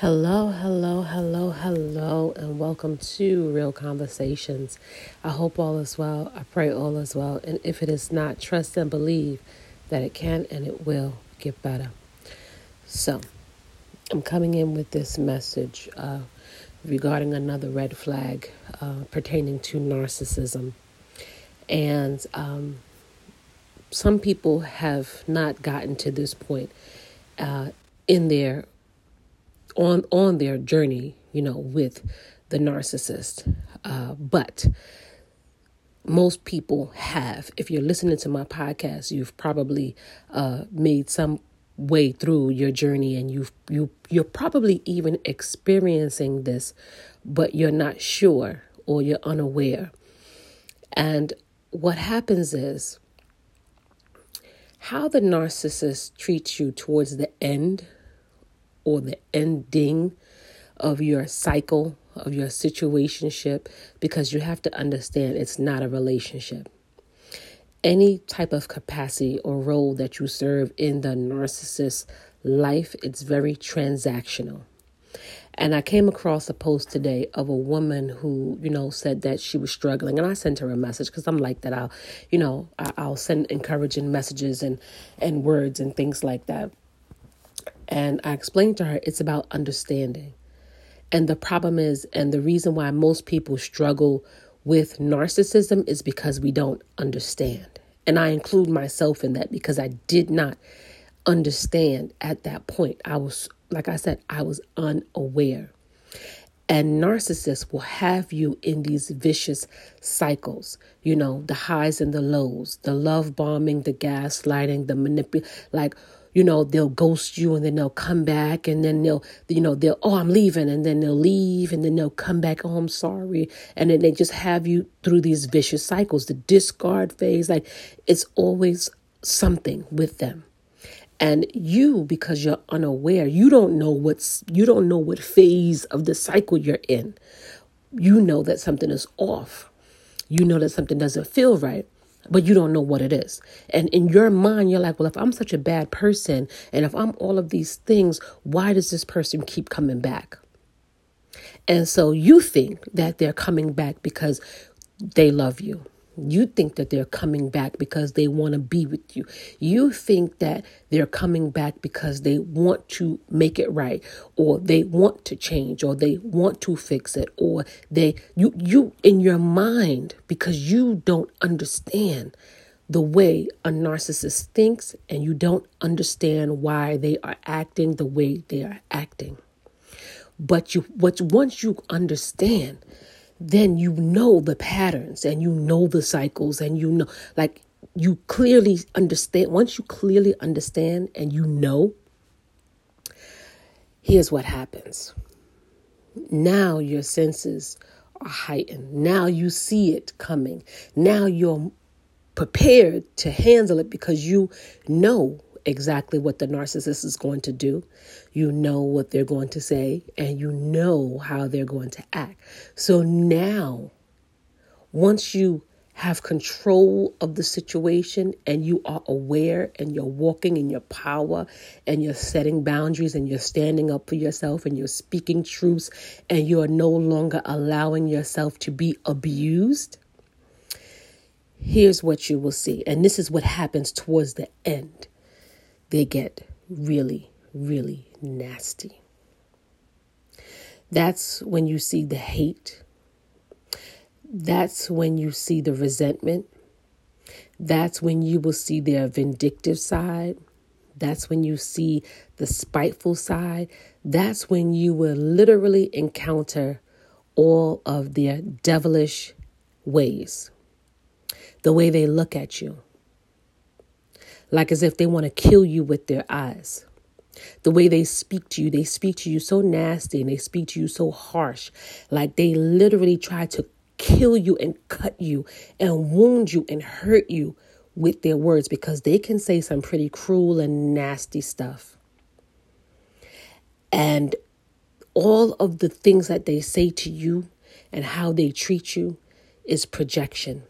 Hello, hello, hello, hello, and welcome to Real Conversations. I hope all is well. I pray all is well. And if it is not, trust and believe that it can and it will get better. So, I'm coming in with this message uh, regarding another red flag uh, pertaining to narcissism. And um, some people have not gotten to this point uh, in their on on their journey, you know, with the narcissist. Uh, but most people have. If you're listening to my podcast, you've probably uh, made some way through your journey, and you've you you're probably even experiencing this, but you're not sure or you're unaware. And what happens is how the narcissist treats you towards the end or the ending of your cycle, of your situationship, because you have to understand it's not a relationship. Any type of capacity or role that you serve in the narcissist life, it's very transactional. And I came across a post today of a woman who, you know, said that she was struggling. And I sent her a message because I'm like that. I'll, you know, I'll send encouraging messages and, and words and things like that. And I explained to her it's about understanding. And the problem is, and the reason why most people struggle with narcissism is because we don't understand. And I include myself in that because I did not understand at that point. I was, like I said, I was unaware. And narcissists will have you in these vicious cycles, you know, the highs and the lows, the love bombing, the gaslighting, the manipulation, like you know, they'll ghost you and then they'll come back and then they'll, you know, they'll, oh, I'm leaving and then they'll leave and then they'll come back, oh, I'm sorry. And then they just have you through these vicious cycles, the discard phase. Like it's always something with them. And you, because you're unaware, you don't know what's, you don't know what phase of the cycle you're in. You know that something is off. You know that something doesn't feel right but you don't know what it is. And in your mind, you're like, well, if I'm such a bad person and if I'm all of these things, why does this person keep coming back? And so you think that they're coming back because they love you. You think that they're coming back because they want to be with you. You think that they're coming back because they want to make it right or they want to change or they want to fix it or they you you in your mind because you don't understand the way a narcissist thinks and you don't understand why they are acting the way they are acting. But you what once you understand then you know the patterns and you know the cycles and you know like you clearly understand once you clearly understand and you know here's what happens. Now your senses are heightened. Now you see it coming. Now you're prepared to handle it because you know exactly what the narcissist is going to do. You know what they're going to say, and you know how they're going to act. So now, once you have control of the situation and you are aware and you're walking in your power and you're setting boundaries and you're standing up for yourself and you're speaking truths and you are no longer allowing yourself to be abused, here's what you will see. And this is what happens towards the end they get really, really nasty. That's when you see the hate. That's when you see the resentment. That's when you will see their vindictive side. That's when you see the spiteful side. That's when you will literally encounter all of their devilish ways. The way they look at you, like as if they want to kill you with their eyes. The way they speak to you, they speak to you so nasty and they speak to you so harsh. Like they literally try to kill you and cut you and wound you and hurt you with their words because they can say some pretty cruel and nasty stuff. And all of the things that they say to you and how they treat you is projection.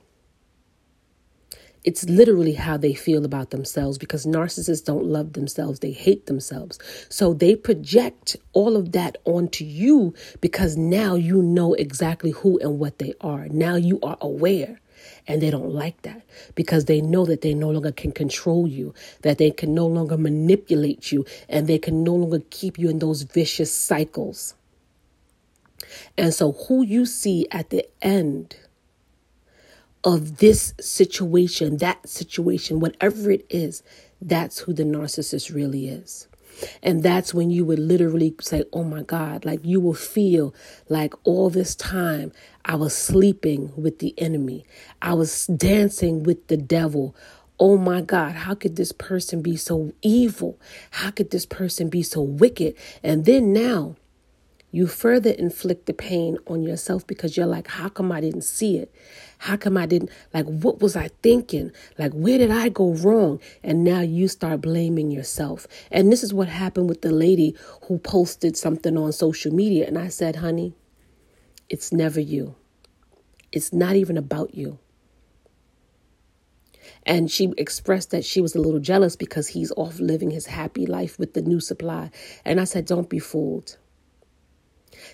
It's literally how they feel about themselves because narcissists don't love themselves. They hate themselves. So they project all of that onto you because now you know exactly who and what they are. Now you are aware. And they don't like that because they know that they no longer can control you, that they can no longer manipulate you, and they can no longer keep you in those vicious cycles. And so, who you see at the end of this situation, that situation, whatever it is, that's who the narcissist really is. And that's when you would literally say, Oh my God, like you will feel like all this time I was sleeping with the enemy, I was dancing with the devil. Oh my God, how could this person be so evil? How could this person be so wicked? And then now you further inflict the pain on yourself because you're like, how come I didn't see it? How come I didn't, like, what was I thinking? Like, where did I go wrong? And now you start blaming yourself. And this is what happened with the lady who posted something on social media. And I said, honey, it's never you, it's not even about you. And she expressed that she was a little jealous because he's off living his happy life with the new supply. And I said, Don't be fooled.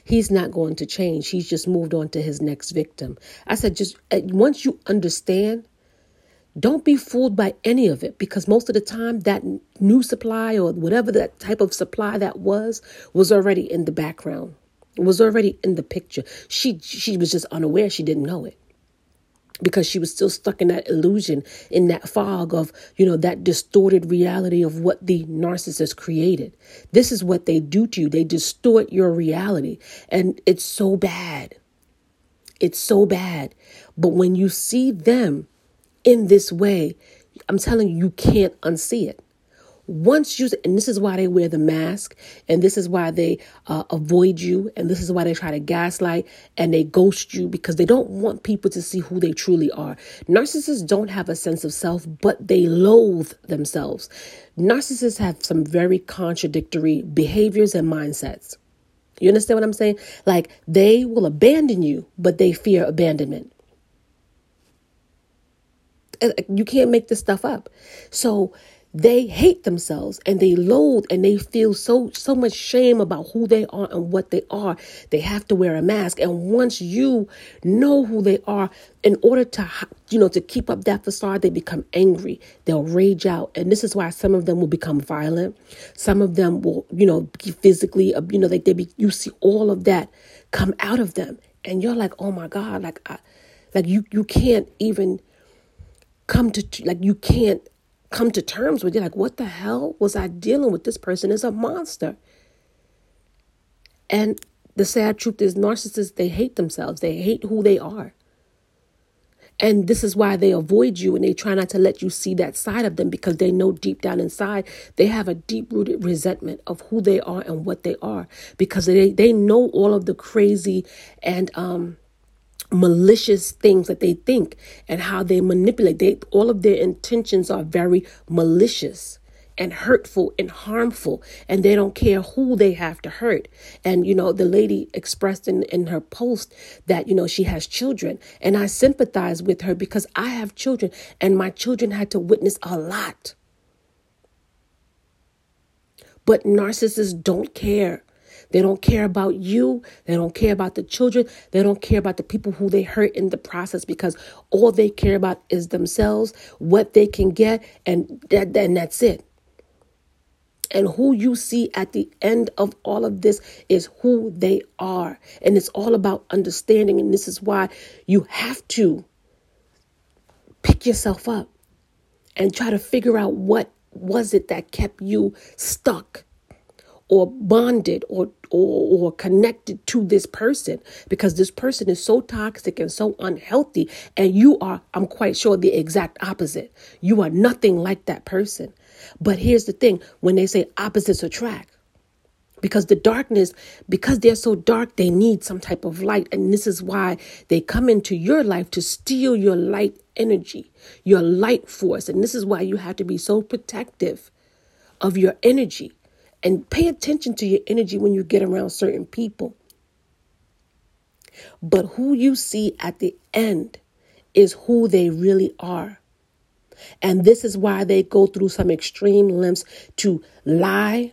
He's not going to change. He's just moved on to his next victim. I said, just uh, once you understand, don't be fooled by any of it because most of the time that new supply or whatever that type of supply that was was already in the background. Was already in the picture. She she was just unaware. She didn't know it because she was still stuck in that illusion, in that fog of, you know, that distorted reality of what the narcissist created. This is what they do to you. They distort your reality. And it's so bad. It's so bad. But when you see them in this way, I'm telling you, you can't unsee it. Once you, and this is why they wear the mask, and this is why they uh, avoid you, and this is why they try to gaslight and they ghost you because they don't want people to see who they truly are. Narcissists don't have a sense of self, but they loathe themselves. Narcissists have some very contradictory behaviors and mindsets. You understand what I'm saying? Like they will abandon you, but they fear abandonment. You can't make this stuff up. So, they hate themselves and they loathe and they feel so so much shame about who they are and what they are. They have to wear a mask. And once you know who they are in order to you know to keep up that facade they become angry. They'll rage out. And this is why some of them will become violent. Some of them will you know be physically uh, you know like they be you see all of that come out of them. And you're like oh my god like I, like you you can't even come to like you can't come to terms with. You're like, what the hell was I dealing with? This person is a monster. And the sad truth is, narcissists, they hate themselves, they hate who they are. And this is why they avoid you and they try not to let you see that side of them because they know deep down inside they have a deep rooted resentment of who they are and what they are because they, they know all of the crazy and um, malicious things that they think and how they manipulate. They all of their intentions are very malicious and hurtful and harmful and they don't care who they have to hurt. And you know the lady expressed in, in her post that you know she has children and i sympathize with her because i have children and my children had to witness a lot. But narcissists don't care they don't care about you. They don't care about the children. They don't care about the people who they hurt in the process because all they care about is themselves, what they can get, and that, and that's it. And who you see at the end of all of this is who they are. And it's all about understanding. And this is why you have to pick yourself up and try to figure out what was it that kept you stuck or bonded or, or or connected to this person because this person is so toxic and so unhealthy and you are I'm quite sure the exact opposite. You are nothing like that person. But here's the thing, when they say opposites attract because the darkness because they're so dark they need some type of light and this is why they come into your life to steal your light energy your light force and this is why you have to be so protective of your energy and pay attention to your energy when you get around certain people. But who you see at the end is who they really are. And this is why they go through some extreme lengths to lie,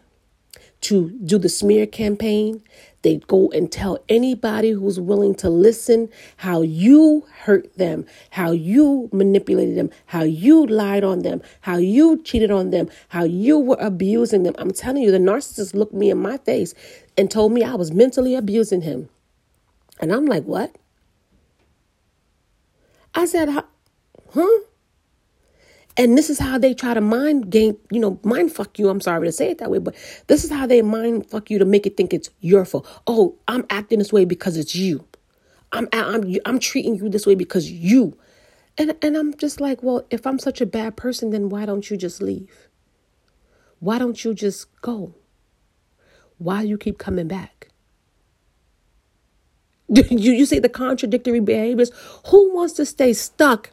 to do the smear campaign. They go and tell anybody who's willing to listen how you hurt them, how you manipulated them, how you lied on them, how you cheated on them, how you were abusing them. I'm telling you, the narcissist looked me in my face and told me I was mentally abusing him. And I'm like, what? I said, huh? And this is how they try to mind game, you know, mind fuck you. I'm sorry to say it that way, but this is how they mind fuck you to make it think it's your fault. Oh, I'm acting this way because it's you. I'm I'm I'm treating you this way because you. And and I'm just like, well, if I'm such a bad person, then why don't you just leave? Why don't you just go? Why do you keep coming back? you you see the contradictory behaviors? Who wants to stay stuck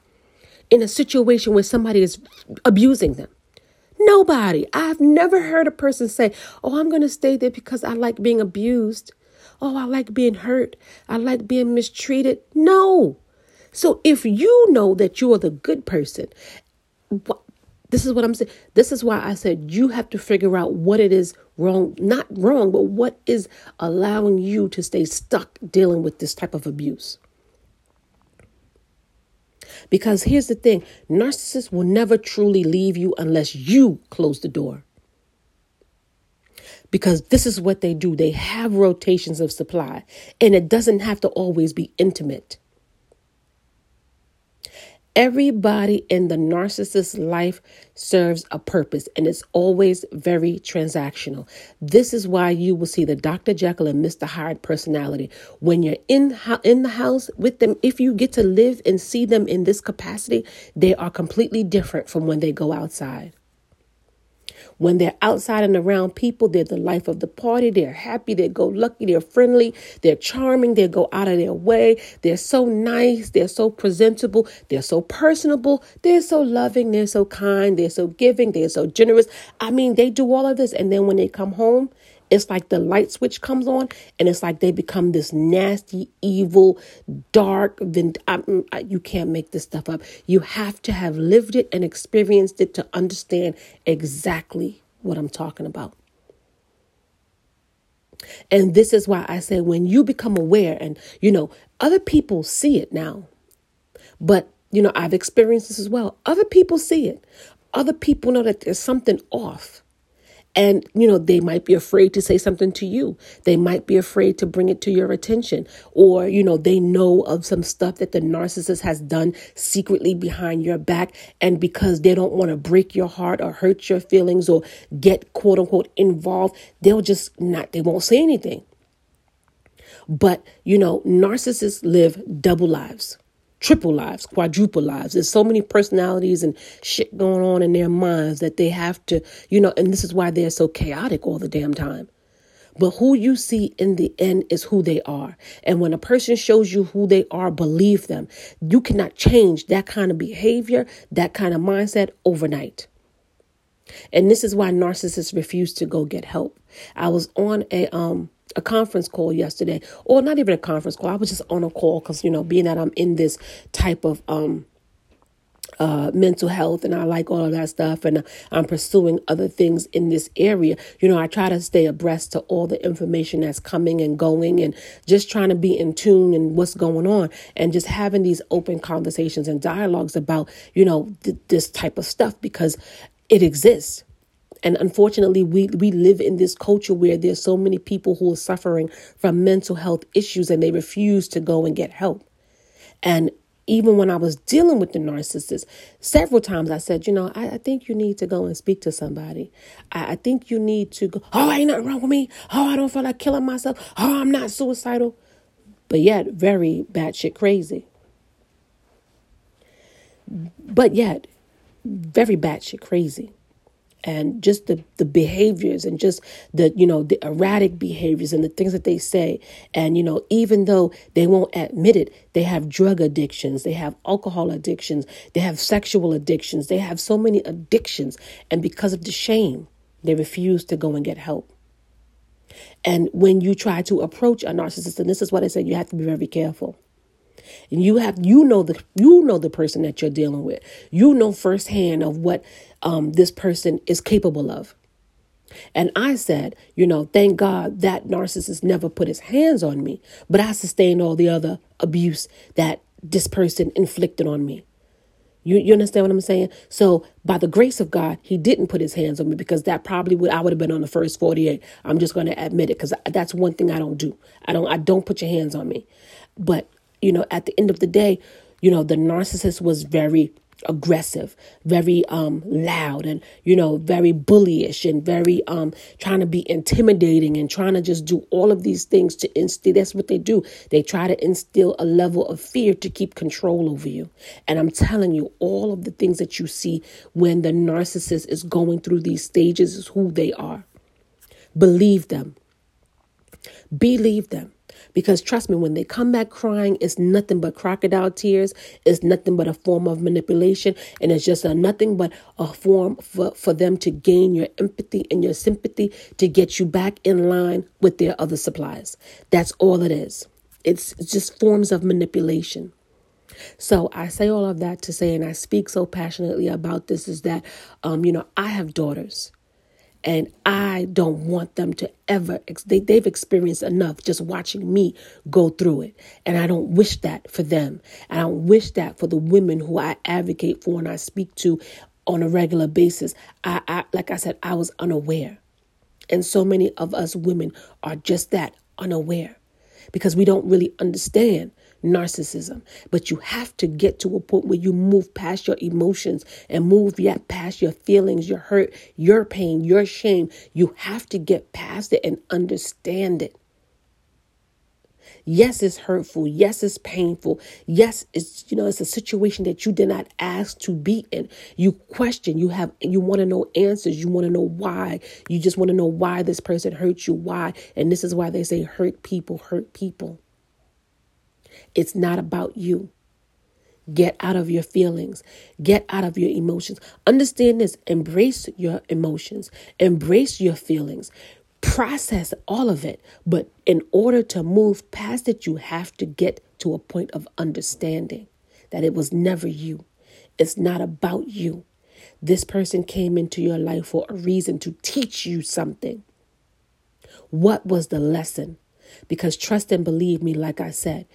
in a situation where somebody is abusing them. Nobody. I've never heard a person say, Oh, I'm going to stay there because I like being abused. Oh, I like being hurt. I like being mistreated. No. So if you know that you are the good person, this is what I'm saying. This is why I said you have to figure out what it is wrong, not wrong, but what is allowing you to stay stuck dealing with this type of abuse. Because here's the thing narcissists will never truly leave you unless you close the door. Because this is what they do they have rotations of supply, and it doesn't have to always be intimate. Everybody in the narcissist's life serves a purpose and it's always very transactional. This is why you will see the Dr. Jekyll and Mr. Hyde personality. When you're in, in the house with them, if you get to live and see them in this capacity, they are completely different from when they go outside. When they're outside and around people, they're the life of the party. They're happy, they go lucky, they're friendly, they're charming, they go out of their way. They're so nice, they're so presentable, they're so personable, they're so loving, they're so kind, they're so giving, they're so generous. I mean, they do all of this. And then when they come home, it's like the light switch comes on and it's like they become this nasty, evil, dark. Then mm, you can't make this stuff up. You have to have lived it and experienced it to understand exactly what I'm talking about. And this is why I say when you become aware, and you know, other people see it now, but you know, I've experienced this as well. Other people see it, other people know that there's something off. And, you know, they might be afraid to say something to you. They might be afraid to bring it to your attention. Or, you know, they know of some stuff that the narcissist has done secretly behind your back. And because they don't want to break your heart or hurt your feelings or get quote unquote involved, they'll just not, they won't say anything. But, you know, narcissists live double lives triple lives, quadruple lives. There's so many personalities and shit going on in their minds that they have to, you know, and this is why they're so chaotic all the damn time. But who you see in the end is who they are. And when a person shows you who they are, believe them. You cannot change that kind of behavior, that kind of mindset overnight. And this is why narcissists refuse to go get help. I was on a um a conference call yesterday, or not even a conference call. I was just on a call because you know, being that I'm in this type of um uh, mental health and I like all of that stuff and I'm pursuing other things in this area. You know, I try to stay abreast to all the information that's coming and going and just trying to be in tune and what's going on and just having these open conversations and dialogues about, you know, th- this type of stuff because it exists. And unfortunately, we, we live in this culture where there's so many people who are suffering from mental health issues and they refuse to go and get help. And even when I was dealing with the narcissist, several times I said, you know, I, I think you need to go and speak to somebody. I, I, think you need to go, oh, ain't nothing wrong with me. Oh, I don't feel like killing myself. Oh, I'm not suicidal. But yet, very batshit crazy. But yet, very batshit crazy and just the, the behaviors and just the you know the erratic behaviors and the things that they say. And you know even though they won't admit it they have drug addictions they have alcohol addictions they have sexual addictions they have so many addictions. And because of the shame they refuse to go and get help. And when you try to approach a narcissist and this is what i said you have to be very careful And you have you know the you know the person that you're dealing with. You know firsthand of what um, this person is capable of. And I said, you know, thank God that narcissist never put his hands on me, but I sustained all the other abuse that this person inflicted on me. You, you understand what I'm saying? So by the grace of God, he didn't put his hands on me because that probably would I would have been on the first 48. I'm just going to admit it because that's one thing I don't do. I don't I don't put your hands on me. But you know, at the end of the day, you know, the narcissist was very aggressive, very um loud and you know, very bullyish and very um trying to be intimidating and trying to just do all of these things to instill that's what they do. They try to instill a level of fear to keep control over you. And I'm telling you, all of the things that you see when the narcissist is going through these stages is who they are. Believe them. Believe them. Because trust me, when they come back crying, it's nothing but crocodile tears. It's nothing but a form of manipulation. And it's just a nothing but a form for, for them to gain your empathy and your sympathy to get you back in line with their other supplies. That's all it is. It's just forms of manipulation. So I say all of that to say, and I speak so passionately about this, is that, um, you know, I have daughters. And I don't want them to ever, they, they've experienced enough just watching me go through it. And I don't wish that for them. And I don't wish that for the women who I advocate for and I speak to on a regular basis. I, I like I said, I was unaware. And so many of us women are just that unaware because we don't really understand narcissism. But you have to get to a point where you move past your emotions and move yet past your feelings, your hurt, your pain, your shame. You have to get past it and understand it. Yes, it's hurtful. Yes, it's painful. Yes, it's you know it's a situation that you did not ask to be in. You question. You have you want to know answers. You want to know why. You just want to know why this person hurt you. Why? And this is why they say hurt people hurt people. It's not about you. Get out of your feelings. Get out of your emotions. Understand this. Embrace your emotions. Embrace your feelings. Process all of it. But in order to move past it, you have to get to a point of understanding that it was never you. It's not about you. This person came into your life for a reason to teach you something. What was the lesson? Because trust and believe me, like I said,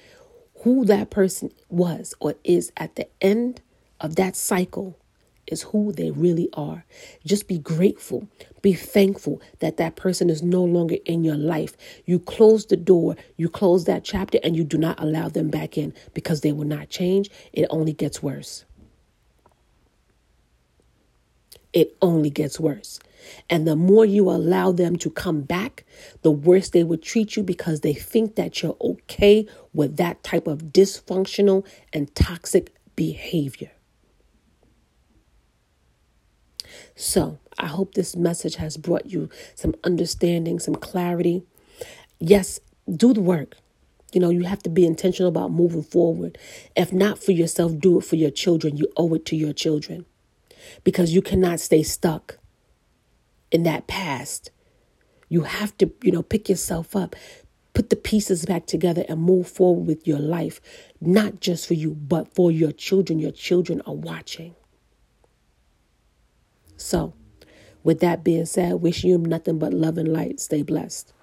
who that person was or is at the end of that cycle is who they really are. Just be grateful. Be thankful that that person is no longer in your life. You close the door, you close that chapter, and you do not allow them back in because they will not change. It only gets worse. It only gets worse. And the more you allow them to come back, the worse they would treat you because they think that you're okay with that type of dysfunctional and toxic behavior. So, I hope this message has brought you some understanding, some clarity. Yes, do the work. You know, you have to be intentional about moving forward. If not for yourself, do it for your children. You owe it to your children because you cannot stay stuck in that past. You have to, you know, pick yourself up, put the pieces back together and move forward with your life, not just for you, but for your children. Your children are watching. So, with that being said, wish you nothing but love and light. Stay blessed.